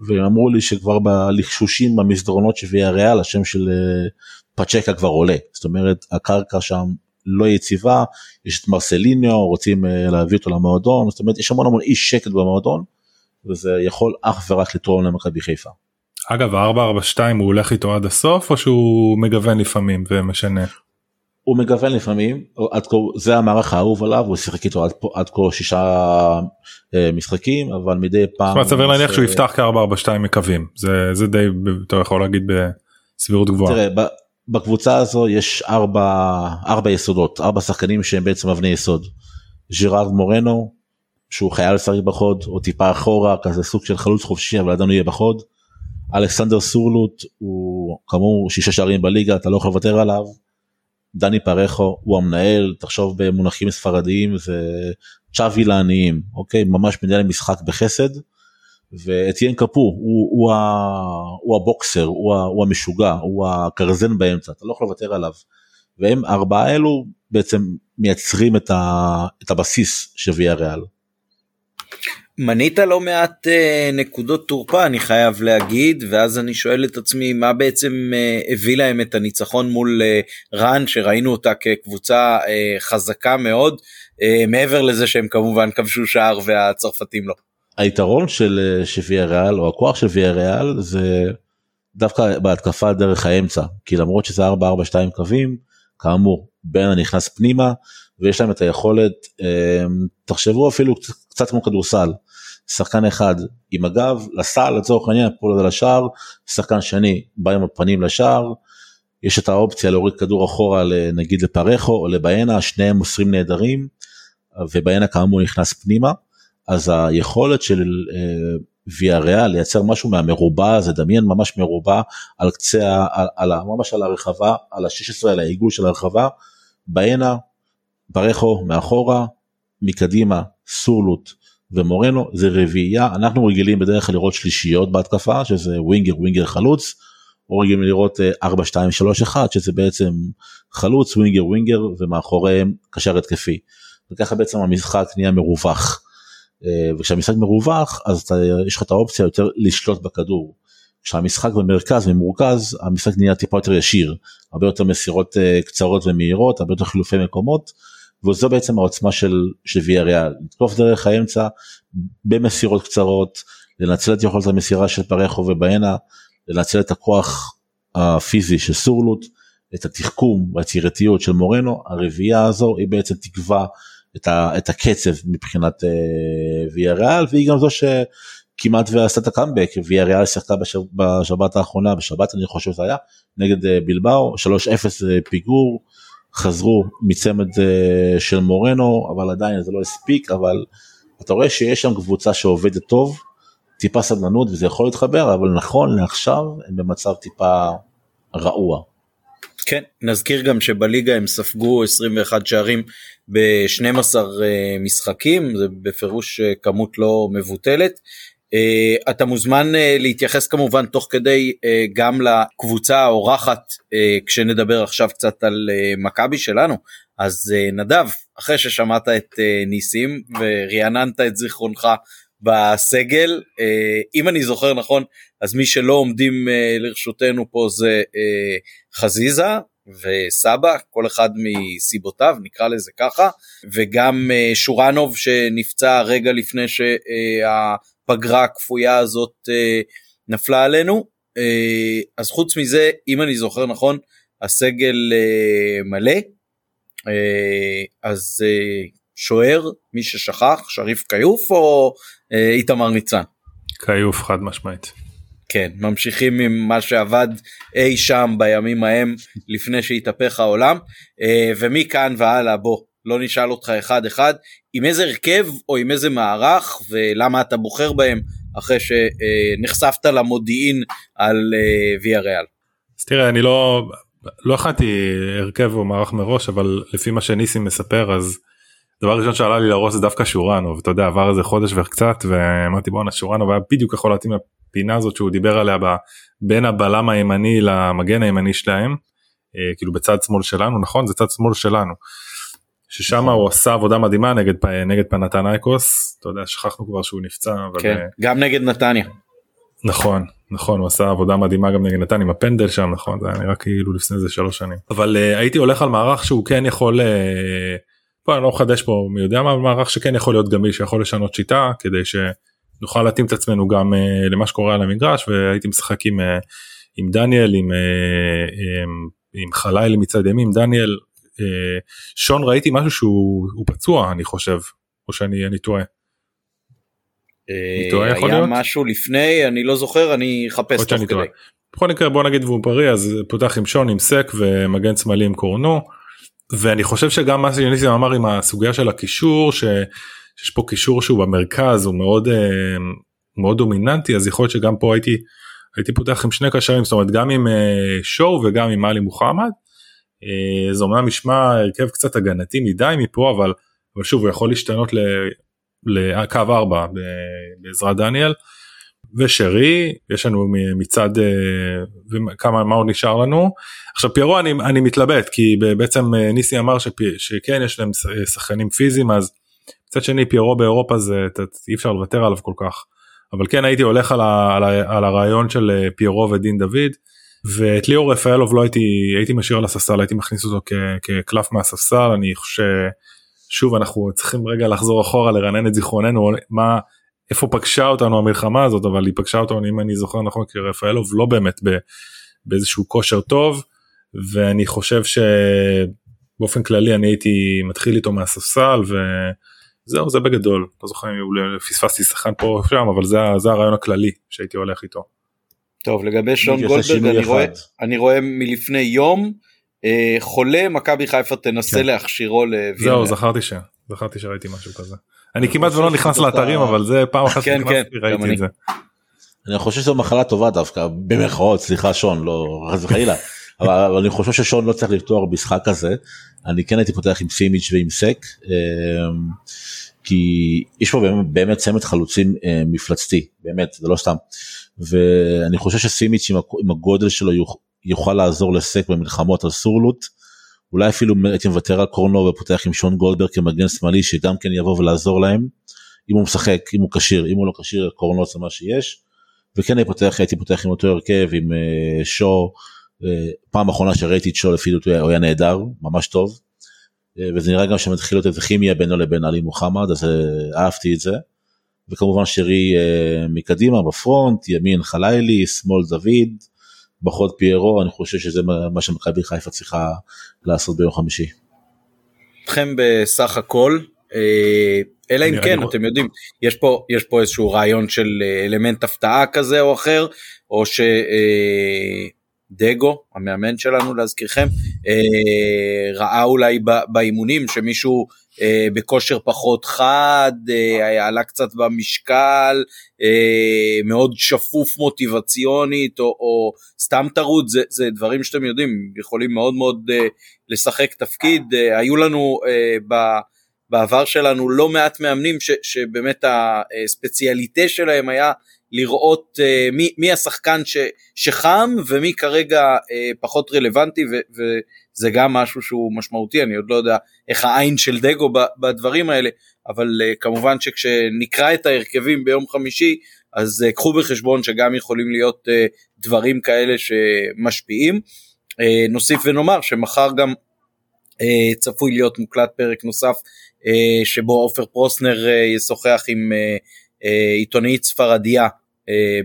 והם אמרו לי שכבר בלחשושים במסדרונות של ויה ריאל השם של אה, פצ'קה כבר עולה זאת אומרת הקרקע שם לא יציבה, יש את מרסליניו, רוצים להביא אותו למועדון, זאת אומרת יש המון המון אי שקט במועדון, וזה יכול אך ורק לתרום למכבי חיפה. אגב 442 הוא הולך איתו עד הסוף או שהוא מגוון לפעמים ומשנה? הוא מגוון לפעמים, עד כה, זה המערך האהוב עליו, הוא שיחק איתו עד, עד כה שישה אה, משחקים, אבל מדי פעם... סביר להניח שהוא יפתח כ-442 מקווים, זה, זה די, אתה יכול להגיד בסבירות גבוהה. תראה, בקבוצה הזו יש ארבע, ארבע יסודות, ארבע שחקנים שהם בעצם אבני יסוד. ז'ירארד מורנו, שהוא חייל לשחק בחוד, או טיפה אחורה, כזה סוג של חלוץ חופשי, אבל עדיין הוא יהיה בחוד. אלכסנדר סורלוט הוא כאמור שישה שערים בליגה, אתה לא יכול לוותר עליו. דני פרחו הוא המנהל, תחשוב במונחים ספרדיים זה צ'אבי לעניים, אוקיי? ממש מנהל משחק בחסד. ואתיין קפו הוא, הוא, ה, הוא הבוקסר, הוא, הוא המשוגע, הוא הקרזן באמצע, אתה לא יכול לוותר עליו. והם ארבעה אלו בעצם מייצרים את, ה, את הבסיס של ויה ריאל. מנית לא מעט אה, נקודות תורפה אני חייב להגיד ואז אני שואל את עצמי מה בעצם אה, הביא להם את הניצחון מול אה, רן שראינו אותה כקבוצה אה, חזקה מאוד אה, מעבר לזה שהם כמובן כבשו שער והצרפתים לא. היתרון של אה, שוויה ריאל או הכוח של ויה ריאל זה דווקא בהתקפה דרך האמצע כי למרות שזה 4-4-2 קווים כאמור בן הנכנס פנימה ויש להם את היכולת אה, תחשבו אפילו קצת כמו כדורסל שחקן אחד עם הגב לסל לצורך העניין פה לשער שחקן שני בא עם הפנים לשער. יש את האופציה להוריד כדור אחורה נגיד לפרחו או לביינה שניהם מוסרים נהדרים וביינה כאמור נכנס פנימה. אז היכולת של אה, ויה ריאל לייצר משהו מהמרובע הזה דמיין ממש מרובע על קצה על, על, ממש על הרחבה על ה-16 על העיגול של הרחבה. ביינה ברחו מאחורה מקדימה סורלוט ומורנו זה רביעייה אנחנו רגילים בדרך כלל לראות שלישיות בהתקפה שזה winger winger חלוץ או רגילים לראות 4 2 3 1 שזה בעצם חלוץ winger winger ומאחוריהם קשר התקפי. וככה בעצם המשחק נהיה מרווח. אה, וכשהמשחק מרווח אז אתה, יש לך את האופציה יותר לשלוט בכדור. כשהמשחק במרכז ומרוכז המשחק נהיה טיפה יותר ישיר הרבה יותר מסירות אה, קצרות ומהירות הרבה יותר חילופי מקומות וזו בעצם העוצמה של, של ויאריאל, לתקוף דרך האמצע במסירות קצרות, לנצל את יכולת המסירה של פרחו ובהנה, לנצל את הכוח הפיזי של סורלוט, את התחכום והיצירתיות של מורנו, הרביעייה הזו היא בעצם תקבע את, ה, את הקצב מבחינת אה, ויאריאל והיא גם זו שכמעט ועשתה את הקאמבק, ויאריאל שיחקה בשב, בשבת האחרונה, בשבת אני חושב שזה היה, נגד אה, בלבאו, 3-0 אה, פיגור. חזרו מצמד אה, של מורנו אבל עדיין זה לא הספיק אבל אתה רואה שיש שם קבוצה שעובדת טוב טיפה סבלנות וזה יכול להתחבר אבל נכון לעכשיו הם במצב טיפה רעוע. כן נזכיר גם שבליגה הם ספגו 21 שערים ב-12 אה, משחקים זה בפירוש אה, כמות לא מבוטלת Uh, אתה מוזמן uh, להתייחס כמובן תוך כדי uh, גם לקבוצה האורחת uh, כשנדבר עכשיו קצת על uh, מכבי שלנו. אז uh, נדב אחרי ששמעת את uh, ניסים ורעננת את זיכרונך בסגל uh, אם אני זוכר נכון אז מי שלא עומדים uh, לרשותנו פה זה uh, חזיזה וסבא כל אחד מסיבותיו נקרא לזה ככה וגם uh, שורנוב שנפצע רגע לפני שה... הפגרה הכפויה הזאת אה, נפלה עלינו. אה, אז חוץ מזה, אם אני זוכר נכון, הסגל אה, מלא. אז שוער, מי ששכח, שריף כיוף או איתמר ניצן? כיוף חד משמעית. כן, ממשיכים עם מה שעבד אי שם בימים ההם לפני שהתהפך העולם, ומכאן והלאה בוא לא נשאל אותך אחד אחד עם איזה הרכב או עם איזה מערך ולמה אתה בוחר בהם אחרי שנחשפת למודיעין על אה, ויה ריאל. אז תראה אני לא לא הכנתי הרכב או מערך מראש אבל לפי מה שניסים מספר אז דבר ראשון שעלה לי לראש זה דווקא שורנוב אתה יודע עבר איזה חודש וקצת ואמרתי בואנה שורנוב היה בדיוק יכול להתאים לפינה הזאת שהוא דיבר עליה בין הבלם הימני למגן הימני שלהם אה, כאילו בצד שמאל שלנו נכון זה צד שמאל שלנו. ששם נכון. הוא עשה עבודה מדהימה נגד נגד פנתנייקוס אתה יודע שכחנו כבר שהוא נפצע אבל כן, גם נגד נתניה. נכון נכון הוא עשה עבודה מדהימה גם נגד נתן עם הפנדל שם נכון זה היה נראה כאילו לפני זה שלוש שנים. אבל uh, הייתי הולך על מערך שהוא כן יכול uh, פה אני לא מחדש פה מי יודע מה מערך שכן יכול להיות גמיש שיכול לשנות שיטה כדי שנוכל להתאים את עצמנו גם uh, למה שקורה על המגרש והייתי משחק עם, uh, עם דניאל עם, uh, עם, עם חלילי מצד ימין דניאל uh, שון ראיתי משהו שהוא פצוע אני חושב או שאני טועה. אה, היה משהו לפני אני לא זוכר אני אחפש תוך כדי. בכל מקרה בוא נגיד והוא בריא אז פותח עם שון עם סק ומגן שמאלי עם קורנו ואני חושב שגם מה שניסים אמר עם הסוגיה של הקישור שיש פה קישור שהוא במרכז הוא מאוד אה, מאוד דומיננטי אז יכול להיות שגם פה הייתי הייתי פותח עם שני קשרים זאת אומרת גם עם אה, שואו וגם עם עלי מוחמד. זה אומנם נשמע הרכב קצת הגנתי מדי מפה אבל אבל שוב הוא יכול להשתנות לקו 4 בעזרת דניאל. ושרי יש לנו מצד אה, וכמה מה עוד נשאר לנו? עכשיו פיירו אני, אני מתלבט כי בעצם אה, ניסי אמר שפי, שכן יש להם שחקנים פיזיים אז מצד שני פיירו באירופה זה אי אפשר לוותר עליו כל כך. אבל כן הייתי הולך על, ה, על, ה, על הרעיון של אה, פיירו ודין דוד ואת ליאור רפאלוב לא הייתי הייתי משאיר על הספסל הייתי מכניס אותו כקלף מהספסל אני חושב שוב אנחנו צריכים רגע לחזור אחורה לרענן את זיכרוננו מה איפה פגשה אותנו המלחמה הזאת אבל היא פגשה אותנו אם אני זוכר נכון כי רפאלוב לא באמת ב, באיזשהו כושר טוב ואני חושב שבאופן כללי אני הייתי מתחיל איתו מהספסל וזהו זה בגדול לא זוכר אם פספסתי שחקן פה או שם אבל זה, זה הרעיון הכללי שהייתי הולך איתו. טוב לגבי שון גולדברג אני רואה, אני רואה מלפני יום אה, חולה מכבי חיפה תנסה כן. להכשירו לווילנה. זהו זכרתי ש... זכרתי שראיתי משהו כזה. אני כמעט ולא נכנס לאתרים אבל זה פעם אחת כן, כן, ראיתי את זה. אני חושב שזו מחלה טובה דווקא במרכאות סליחה שון לא חס וחלילה אבל אני חושב ששון לא צריך לפתוח במשחק הזה אני כן הייתי פותח עם סימיץ' ועם סק אמ, כי יש פה באמת, באמת צמד חלוצים אה, מפלצתי באמת זה לא סתם ואני חושב שסימיץ' עם הגודל שלו יוכל לעזור לסק במלחמות על סורלוט. אולי אפילו הייתי מוותר על קורנו ופותח עם שון גולדברג כמגן שמאלי שגם כן יבוא ולעזור להם. אם הוא משחק, אם הוא כשיר, אם הוא לא כשיר, קורנו זה מה שיש. וכן הייתי פותח, הייתי פותח עם אותו הרכב עם uh, שו. Uh, פעם אחרונה שראיתי את שו לפי דעתי הוא היה נהדר, ממש טוב. Uh, וזה נראה גם שמתחיל להיות איזה כימיה בינו לבין עלי מוחמד, אז uh, אהבתי את זה. וכמובן שרי uh, מקדימה בפרונט, ימין חלילי, שמאל דוד. פחות פיירו אני חושב שזה מה שמכבי חיפה צריכה לעשות ביום חמישי. אתכם בסך הכל אה, אלא אם כן אתם יודעים יש פה יש פה איזשהו רעיון של אה, אלמנט הפתעה כזה או אחר או ש... אה, המאמן שלנו להזכירכם ראה אולי באימונים שמישהו אה, בכושר פחות חד, אה, עלה קצת במשקל, אה, מאוד שפוף מוטיבציונית או, או סתם טרוד, זה, זה דברים שאתם יודעים, יכולים מאוד מאוד אה, לשחק תפקיד. אה, היו לנו אה. בעבר שלנו לא מעט מאמנים ש, שבאמת הספציאליטה שלהם היה לראות uh, מי, מי השחקן ש, שחם ומי כרגע uh, פחות רלוונטי ו, וזה גם משהו שהוא משמעותי אני עוד לא יודע איך העין של דגו בדברים האלה אבל uh, כמובן שכשנקרא את ההרכבים ביום חמישי אז uh, קחו בחשבון שגם יכולים להיות uh, דברים כאלה שמשפיעים. Uh, נוסיף ונאמר שמחר גם uh, צפוי להיות מוקלט פרק נוסף uh, שבו עופר פרוסנר uh, ישוחח עם uh, עיתונאית ספרדיה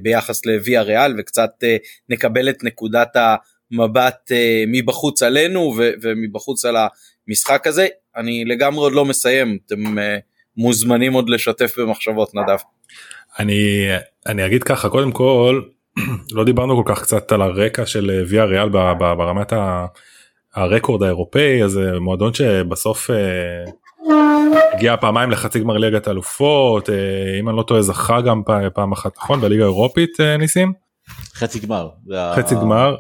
ביחס לוויה ריאל וקצת אה, נקבל את נקודת המבט אה, מבחוץ עלינו ומבחוץ על המשחק הזה. אני לגמרי עוד לא מסיים, אתם מוזמנים עוד לשתף במחשבות נדב. אני אני אגיד ככה קודם כל לא דיברנו כל כך קצת על הרקע של ויה ריאל ברמת הרקורד האירופאי אז מועדון שבסוף הגיע פעמיים לחצי גמר ליגת אלופות אה, אם אני לא טועה זכה גם פעם אחת נכון בליגה האירופית אה, ניסים? חצי גמר. חצי גמר.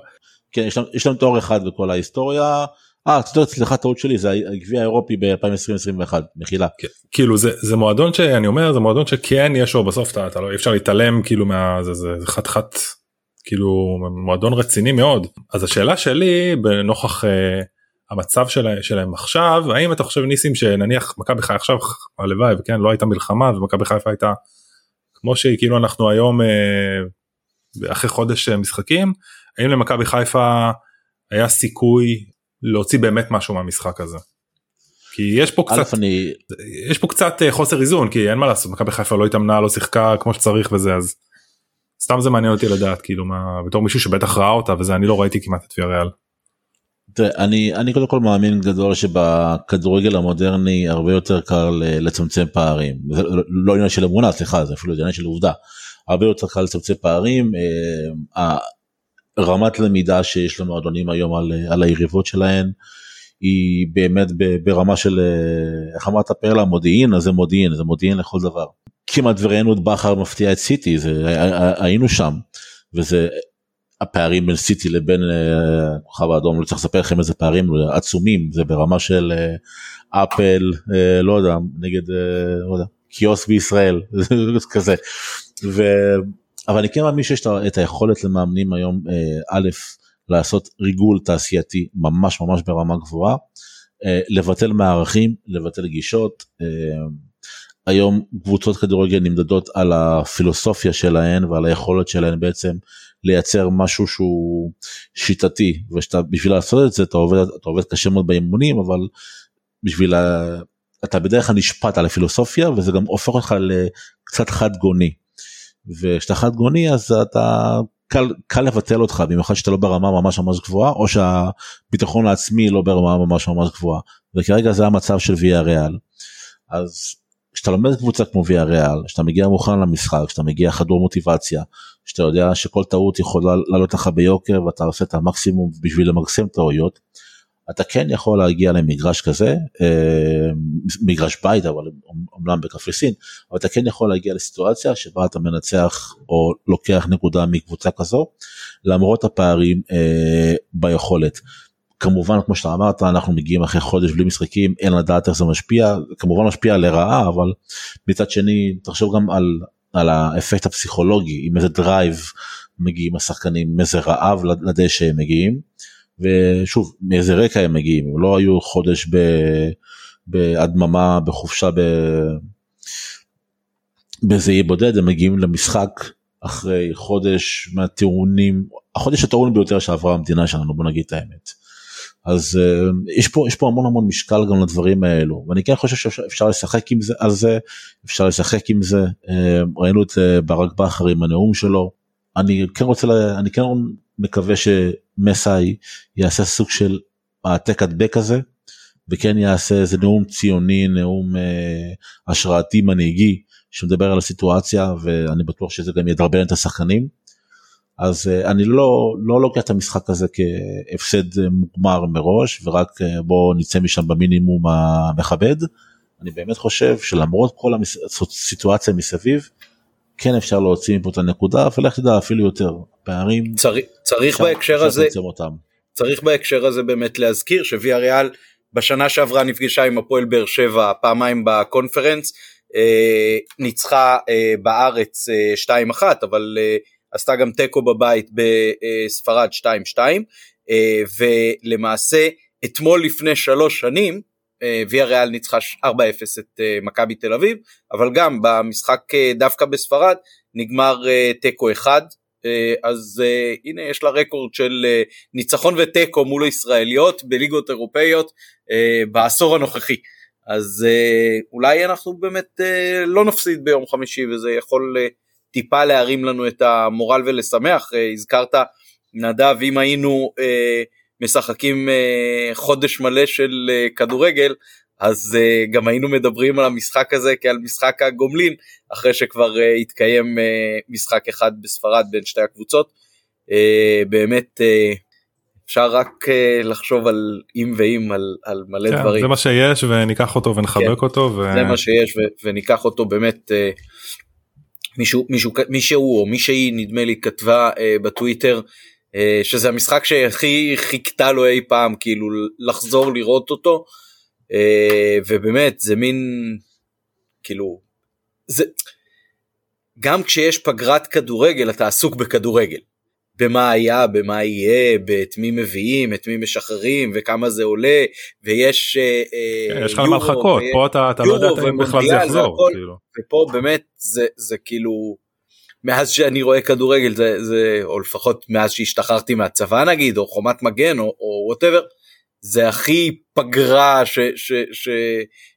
כן יש לנו, תואר אחד בכל ההיסטוריה. אה, סליחה טעות שלי זה הגביע האירופי ב-2020-2021 מחילה. כן, כאילו זה זה מועדון שאני אומר זה מועדון שכן יש לו בסוף אתה, לא אפשר להתעלם כאילו מה זה, זה, זה חתיכת כאילו מועדון רציני מאוד אז השאלה שלי בנוכח. אה, המצב שלהם, שלהם עכשיו האם אתה חושב ניסים שנניח מכבי חיפה עכשיו הלוואי וכן לא הייתה מלחמה ומכבי חיפה הייתה כמו שהיא כאילו אנחנו היום אה, אחרי חודש משחקים האם למכבי חיפה היה סיכוי להוציא באמת משהו מהמשחק הזה. כי יש פה קצת אני... יש פה קצת חוסר איזון כי אין מה לעשות מכבי חיפה לא התאמנה לא שיחקה כמו שצריך וזה אז סתם זה מעניין אותי לדעת כאילו מה בתור מישהו שבטח ראה אותה וזה אני לא ראיתי כמעט את ויאריאל. אני אני קודם כל מאמין גדול שבכדורגל המודרני הרבה יותר קל לצמצם פערים. זה לא עניין של אמונה סליחה זה אפילו עניין של עובדה. הרבה יותר קל לצמצם פערים אה, רמת למידה שיש למועדונים היום על, על היריבות שלהן היא באמת ברמה של אה, איך אמרת פרלה מודיעין? אז זה מודיעין זה מודיעין לכל דבר. כמעט וראינו את בכר מפתיע את סיטי זה היינו שם וזה הפערים בין סיטי לבין אה, כוכב האדום לא צריך לספר לכם איזה פערים עצומים זה ברמה של אה, אפל לא יודע נגד לא יודע קיוסק בישראל כזה. ו... אבל אני כן מאמין שיש את היכולת למאמנים היום א' לעשות ריגול תעשייתי ממש ממש ברמה גבוהה, לבטל מערכים, לבטל גישות. היום קבוצות כדורגל נמדדות על הפילוסופיה שלהן ועל היכולת שלהן בעצם לייצר משהו שהוא שיטתי ובשביל לעשות את זה אתה עובד אתה עובד קשה מאוד באימונים אבל בשביל ה... אתה בדרך כלל נשפט על הפילוסופיה וזה גם הופך אותך לקצת חד גוני. וכשאתה חד גוני אז אתה קל, קל לבטל אותך במיוחד שאתה לא ברמה ממש ממש גבוהה או שהביטחון העצמי לא ברמה ממש ממש גבוהה וכרגע זה המצב של ויה ריאל. אז כשאתה לומד קבוצה כמו ויה ריאל, כשאתה מגיע מוכן למשחק, כשאתה מגיע חדור מוטיבציה, שאתה יודע שכל טעות יכולה לעלות לך ביוקר ואתה עושה את המקסימום בשביל למקסם טעויות, אתה כן יכול להגיע למגרש כזה, אה, מגרש בית אבל אומנם בקפריסין, אבל אתה כן יכול להגיע לסיטואציה שבה אתה מנצח או לוקח נקודה מקבוצה כזו, למרות הפערים אה, ביכולת. כמובן כמו שאתה אמרת אנחנו מגיעים אחרי חודש בלי משחקים אין לדעת איך זה משפיע כמובן משפיע לרעה אבל מצד שני תחשוב גם על, על האפקט הפסיכולוגי עם איזה drive מגיעים השחקנים עם איזה רעב לדשא הם מגיעים. ושוב מאיזה רקע הם מגיעים הם לא היו חודש ב, בהדממה בחופשה ב, באיזה אי בודד הם מגיעים למשחק אחרי חודש מהטיעונים החודש הטעון ביותר שעברה המדינה שלנו בוא נגיד את האמת. אז uh, יש פה יש פה המון המון משקל גם לדברים האלו. ואני כן חושב שאפשר לשחק עם זה על זה אפשר לשחק עם זה. uh, ראינו את uh, ברק בכר עם הנאום שלו. אני כן רוצה לה, אני כן מקווה שמסאי יעשה סוג של העתק הדבק כזה וכן יעשה איזה נאום ציוני נאום אה, השראתי מנהיגי שמדבר על הסיטואציה ואני בטוח שזה גם ידרבן את השחקנים. אז אה, אני לא לא לוקח את המשחק הזה כהפסד מוגמר מראש ורק אה, בוא נצא משם במינימום המכבד. אני באמת חושב שלמרות כל הסיטואציה מסביב כן אפשר להוציא מפה את הנקודה ולך תדע אפילו יותר פערים צריך, צריך בהקשר הזה צריך בהקשר הזה באמת להזכיר שוויה ריאל בשנה שעברה נפגשה עם הפועל באר שבע פעמיים בקונפרנס אה, ניצחה אה, בארץ אה, 2-1 אבל אה, עשתה גם תיקו בבית בספרד 2-2 אה, ולמעשה אתמול לפני שלוש שנים אה, ויה ריאל ניצחה 4-0 את אה, מכבי תל אביב, אבל גם במשחק דווקא בספרד נגמר תיקו אחד, אז הנה יש לה רקורד של ניצחון ותיקו מול הישראליות בליגות אירופאיות בעשור הנוכחי. אז אולי אנחנו באמת לא נפסיד ביום חמישי וזה יכול טיפה להרים לנו את המורל ולשמח. הזכרת נדב אם היינו משחקים uh, חודש מלא של כדורגל אז uh, גם היינו מדברים על המשחק הזה כעל משחק הגומלין אחרי שכבר uh, התקיים uh, משחק אחד בספרד בין שתי הקבוצות. Uh, באמת uh, אפשר רק uh, לחשוב על אם ואם על, על מלא כן, דברים. זה מה שיש וניקח אותו ונחבק כן, אותו. ו... זה מה שיש ו- וניקח אותו באמת. Uh, מישהו מישהו מישהו או מישהי נדמה לי כתבה uh, בטוויטר אה, שזה המשחק שהכי חיכתה לו אי פעם כאילו לחזור לראות אותו אה, ובאמת זה מין כאילו זה גם כשיש פגרת כדורגל אתה עסוק בכדורגל. במה היה, במה יהיה, את מי מביאים, את מי משחררים וכמה זה עולה ויש אה, כן, יש לך מה לחכות, פה אתה, אתה לא יודע אם בכלל זה יחזור. כאילו. ופה באמת זה, זה כאילו מאז שאני רואה כדורגל זה, זה או לפחות מאז שהשתחררתי מהצבא נגיד או חומת מגן או ווטאבר זה הכי פגרה ש, ש, ש,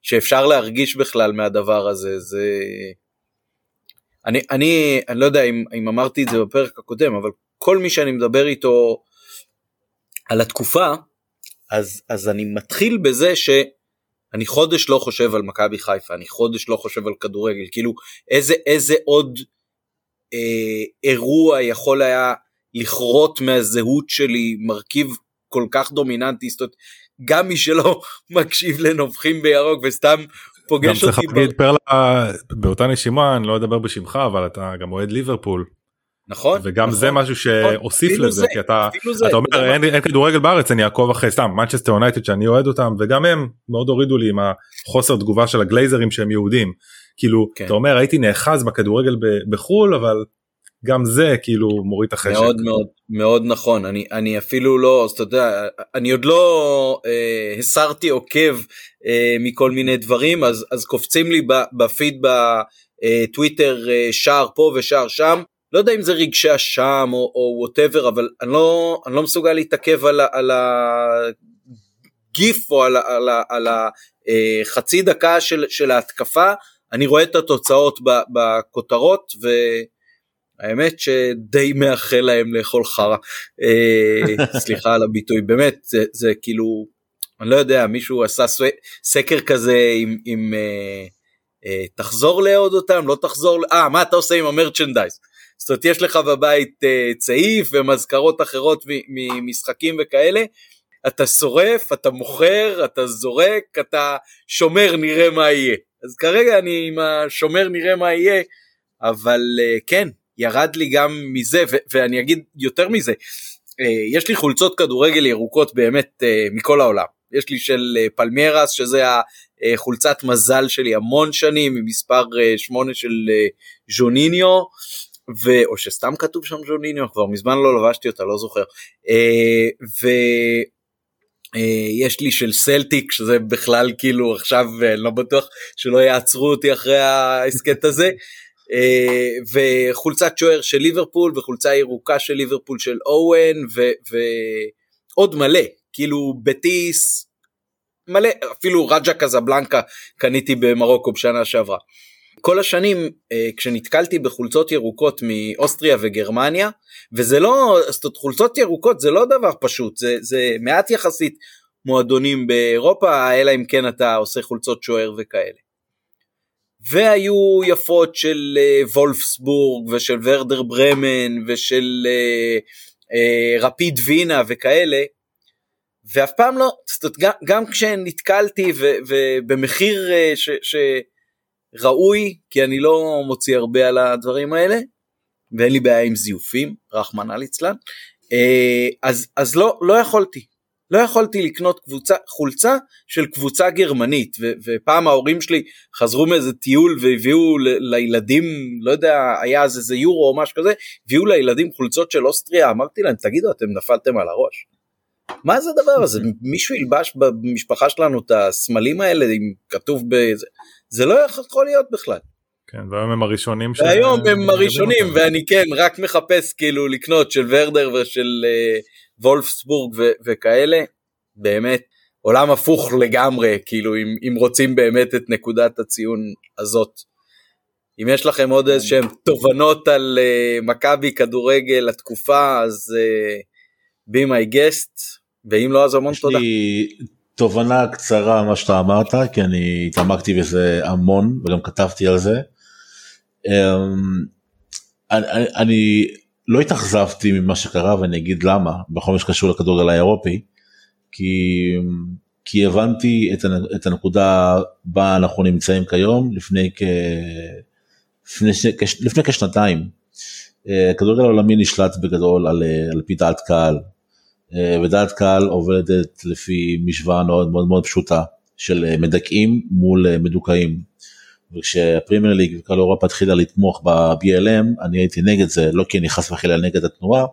שאפשר להרגיש בכלל מהדבר הזה זה אני אני אני לא יודע אם, אם אמרתי את זה בפרק הקודם אבל כל מי שאני מדבר איתו על התקופה אז אז אני מתחיל בזה שאני חודש לא חושב על מכבי חיפה אני חודש לא חושב על כדורגל כאילו איזה איזה עוד אה, אירוע יכול היה לכרות מהזהות שלי מרכיב כל כך דומיננטי, זאת אומרת, גם מי שלא מקשיב לנובחים בירוק וסתם פוגש אותי. גם צריך להגיד פרלה באותה נשימה אני לא אדבר בשמך אבל אתה גם אוהד ליברפול. נכון וגם נכון, זה משהו נכון, שהוסיף אפילו לזה זה, כי אתה זה, אתה אומר אין, אין כדורגל בארץ אני אעקוב אחרי סתם מנצ'סטר יונייטד שאני אוהד אותם וגם הם מאוד הורידו לי עם החוסר תגובה של הגלייזרים שהם יהודים. כאילו כן. אתה אומר הייתי נאחז בכדורגל בחו"ל אבל גם זה כאילו מוריד את החשק. מאוד מאוד מאוד נכון. אני אני אפילו לא אתה יודע אני עוד לא אה, הסרתי עוקב אה, מכל מיני דברים אז אז קופצים לי בפיד בטוויטר אה, שער פה ושער שם לא יודע אם זה רגשי אשם או ווטאבר אבל אני לא אני לא מסוגל להתעכב על, על הגיף או על, על, על החצי אה, דקה של, של ההתקפה אני רואה את התוצאות בכותרות ו... האמת שדי מאחל להם לאכול חרא, אה, סליחה על הביטוי, באמת, זה, זה כאילו, אני לא יודע, מישהו עשה סקר כזה עם, עם אה, אה, תחזור לאהוד אותם, לא תחזור, אה, מה אתה עושה עם המרצ'נדייז? זאת אומרת, יש לך בבית אה, צעיף ומזכרות אחרות ממשחקים וכאלה, אתה שורף, אתה מוכר, אתה זורק, אתה שומר, נראה מה יהיה. אז כרגע אני עם השומר, נראה מה יהיה, אבל אה, כן, ירד לי גם מזה ואני אגיד יותר מזה אה, יש לי חולצות כדורגל ירוקות באמת מכל העולם יש לי של פלמיירס שזה החולצת מזל שלי המון שנים ממספר 8 של ז'וניניו ו... או שסתם כתוב שם ז'וניניו כבר מזמן לא לבשתי אותה לא זוכר. ויש לי של סלטיק שזה בכלל כאילו עכשיו אני לא בטוח שלא יעצרו אותי אחרי ההסכת הזה. אה, וחולצת שוער של ליברפול וחולצה ירוקה של ליברפול של אוהן ועוד מלא. כאילו בטיס מלא אפילו רג'ה קזבלנקה קניתי במרוקו בשנה שעברה. כל השנים אה, כשנתקלתי בחולצות ירוקות מאוסטריה וגרמניה וזה לא זאת חולצות ירוקות זה לא דבר פשוט זה זה מעט יחסית מועדונים באירופה אלא אם כן אתה עושה חולצות שוער וכאלה. והיו יפות של uh, וולפסבורג ושל ורדר ברמן ושל uh, רפיד וינה וכאלה ואף פעם לא, זאת אומרת, גם, גם כשנתקלתי ובמחיר uh, ש, שראוי כי אני לא מוציא הרבה על הדברים האלה ואין לי בעיה עם זיופים רחמנא ליצלן uh, אז, אז לא, לא יכולתי לא יכולתי לקנות קבוצה, חולצה של קבוצה גרמנית ו, ופעם ההורים שלי חזרו מאיזה טיול והביאו ל, לילדים לא יודע היה אז איזה יורו או משהו כזה הביאו לילדים חולצות של אוסטריה אמרתי להם תגידו אתם נפלתם על הראש. מה זה הדבר הזה מישהו ילבש במשפחה שלנו את הסמלים האלה אם כתוב בזה זה לא יכול להיות בכלל. כן והיום הם הראשונים והיום הם הראשונים ואני כן רק מחפש כאילו לקנות של ורדר ושל. Uh, וולפסבורג ו- וכאלה, באמת עולם הפוך לגמרי, כאילו אם, אם רוצים באמת את נקודת הציון הזאת. אם יש לכם עוד איזה שהם תובנות על uh, מכבי כדורגל התקופה אז uh, be my guest ואם לא אז המון תודה. תובנה קצרה מה שאתה אמרת כי אני התעמקתי בזה המון וגם כתבתי על זה. Um, אני, אני לא התאכזבתי ממה שקרה ואני אגיד למה בכל מה שקשור לכדורגל האירופי כי, כי הבנתי את, את הנקודה בה אנחנו נמצאים כיום לפני, כ, לפני, לפני כשנתיים. אה, הכדורגל העולמי נשלט בגדול על, על פי דעת קהל אה, ודעת קהל עובדת לפי משוואה מאוד מאוד מאוד פשוטה של מדכאים מול מדוכאים. וכשהפרימייר ליג וכל אירופה התחילה לתמוך ב-BLM אני הייתי נגד זה לא כי אני חס וחלילה נגד התנועה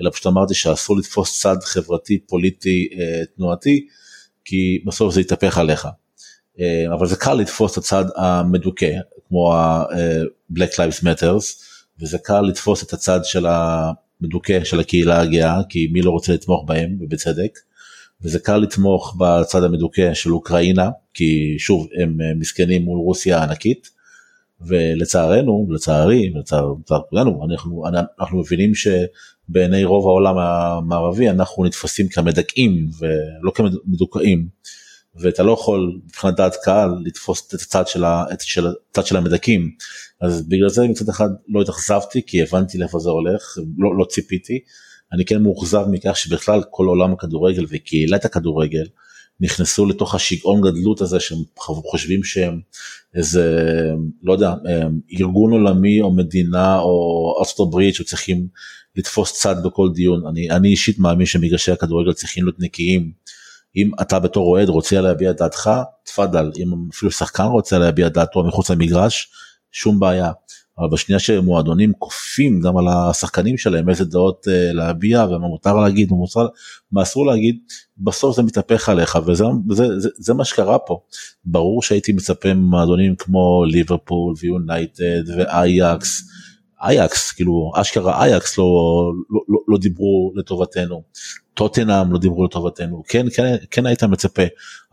אלא פשוט אמרתי שאסור לתפוס צד חברתי פוליטי אה, תנועתי כי בסוף זה יתהפך עליך. אה, אבל זה קל לתפוס את הצד המדוכא כמו ה-Black אה, Lives Matters וזה קל לתפוס את הצד של המדוכא של הקהילה הגאה כי מי לא רוצה לתמוך בהם ובצדק. וזה קל לתמוך בצד המדוכא של אוקראינה כי שוב הם מסכנים מול רוסיה הענקית. ולצערנו לצערי לצערנו אנחנו אנחנו מבינים שבעיני רוב העולם המערבי אנחנו נתפסים כמדכאים ולא כמדוכאים. ואתה לא יכול מבחינת דעת קהל לתפוס את הצד של, ה, את של, הצד של המדכאים אז בגלל זה מצד אחד לא התאכזבתי כי הבנתי לאיפה זה הולך לא, לא ציפיתי. אני כן מאוכזב מכך שבכלל כל עולם הכדורגל וקהילת הכדורגל נכנסו לתוך השיגעון גדלות הזה שהם חושבים שהם איזה לא יודע ארגון עולמי או מדינה או ארצות הברית שצריכים לתפוס צד בכל דיון. אני אני אישית מאמין שמגרשי הכדורגל צריכים להיות נקיים. אם אתה בתור אוהד רוצה להביע את דעתך תפאדל אם אפילו שחקן רוצה להביע את דעתו מחוץ למגרש שום בעיה. אבל בשנייה שמועדונים כופים גם על השחקנים שלהם איזה דעות uh, להביע ומה מותר להגיד ומה אסור להגיד בסוף זה מתהפך עליך וזה זה, זה, זה מה שקרה פה. ברור שהייתי מצפה ממועדונים כמו ליברפול ויונייטד ואייקס. אייקס כאילו אשכרה אייקס לא, לא, לא, לא דיברו לטובתנו טוטנאם לא דיברו לטובתנו כן כן כן היית מצפה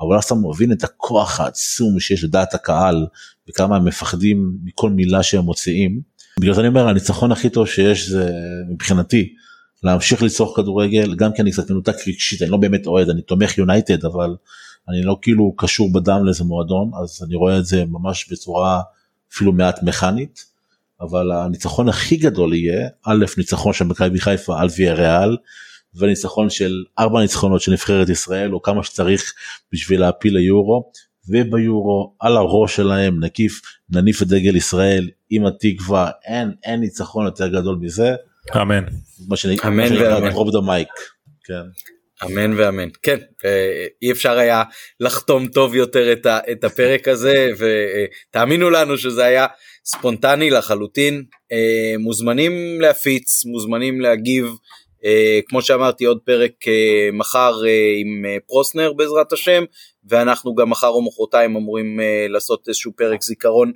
אבל אז אתה מבין את הכוח העצום שיש לדעת הקהל וכמה הם מפחדים מכל מילה שהם מוציאים. בגלל זה אני אומר הניצחון הכי טוב שיש זה מבחינתי להמשיך לצרוך כדורגל גם כי אני קצת מנותק רגשית אני לא באמת אוהד אני תומך יונייטד אבל אני לא כאילו קשור בדם לאיזה מועדון אז אני רואה את זה ממש בצורה אפילו מעט מכנית. אבל הניצחון הכי גדול יהיה א' ניצחון של מכבי חיפה על ויה ריאל וניצחון של ארבע ניצחונות של נבחרת ישראל או כמה שצריך בשביל להפיל ליורו וביורו על הראש שלהם נקיף נניף את דגל ישראל עם התקווה אין אין ניצחון יותר גדול מזה. אמן. מה שנקרא דרופ דה מייק. כן. אמן ואמן כן אי אפשר היה לחתום טוב יותר את, הפרק הזה ותאמינו לנו שזה היה ספונטני לחלוטין אה, מוזמנים להפיץ מוזמנים להגיב אה, כמו שאמרתי עוד פרק אה, מחר עם פרוסנר בעזרת השם ואנחנו גם מחר או מחרתיים אמורים לעשות איזשהו פרק זיכרון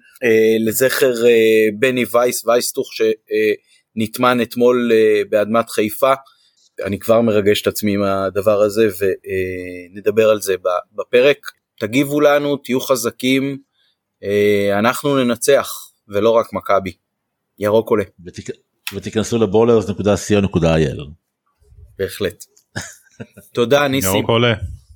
לזכר בני וייס וייסטוך שנטמן אתמול באדמת חיפה. אני כבר מרגש את עצמי עם הדבר הזה ונדבר על זה בפרק. תגיבו לנו, תהיו חזקים, אנחנו ננצח. ולא רק מכבי. ירוק עולה. ותיק... ותיכנסו לבולרס.co.il. בהחלט. תודה ניסים. ירוק עולה.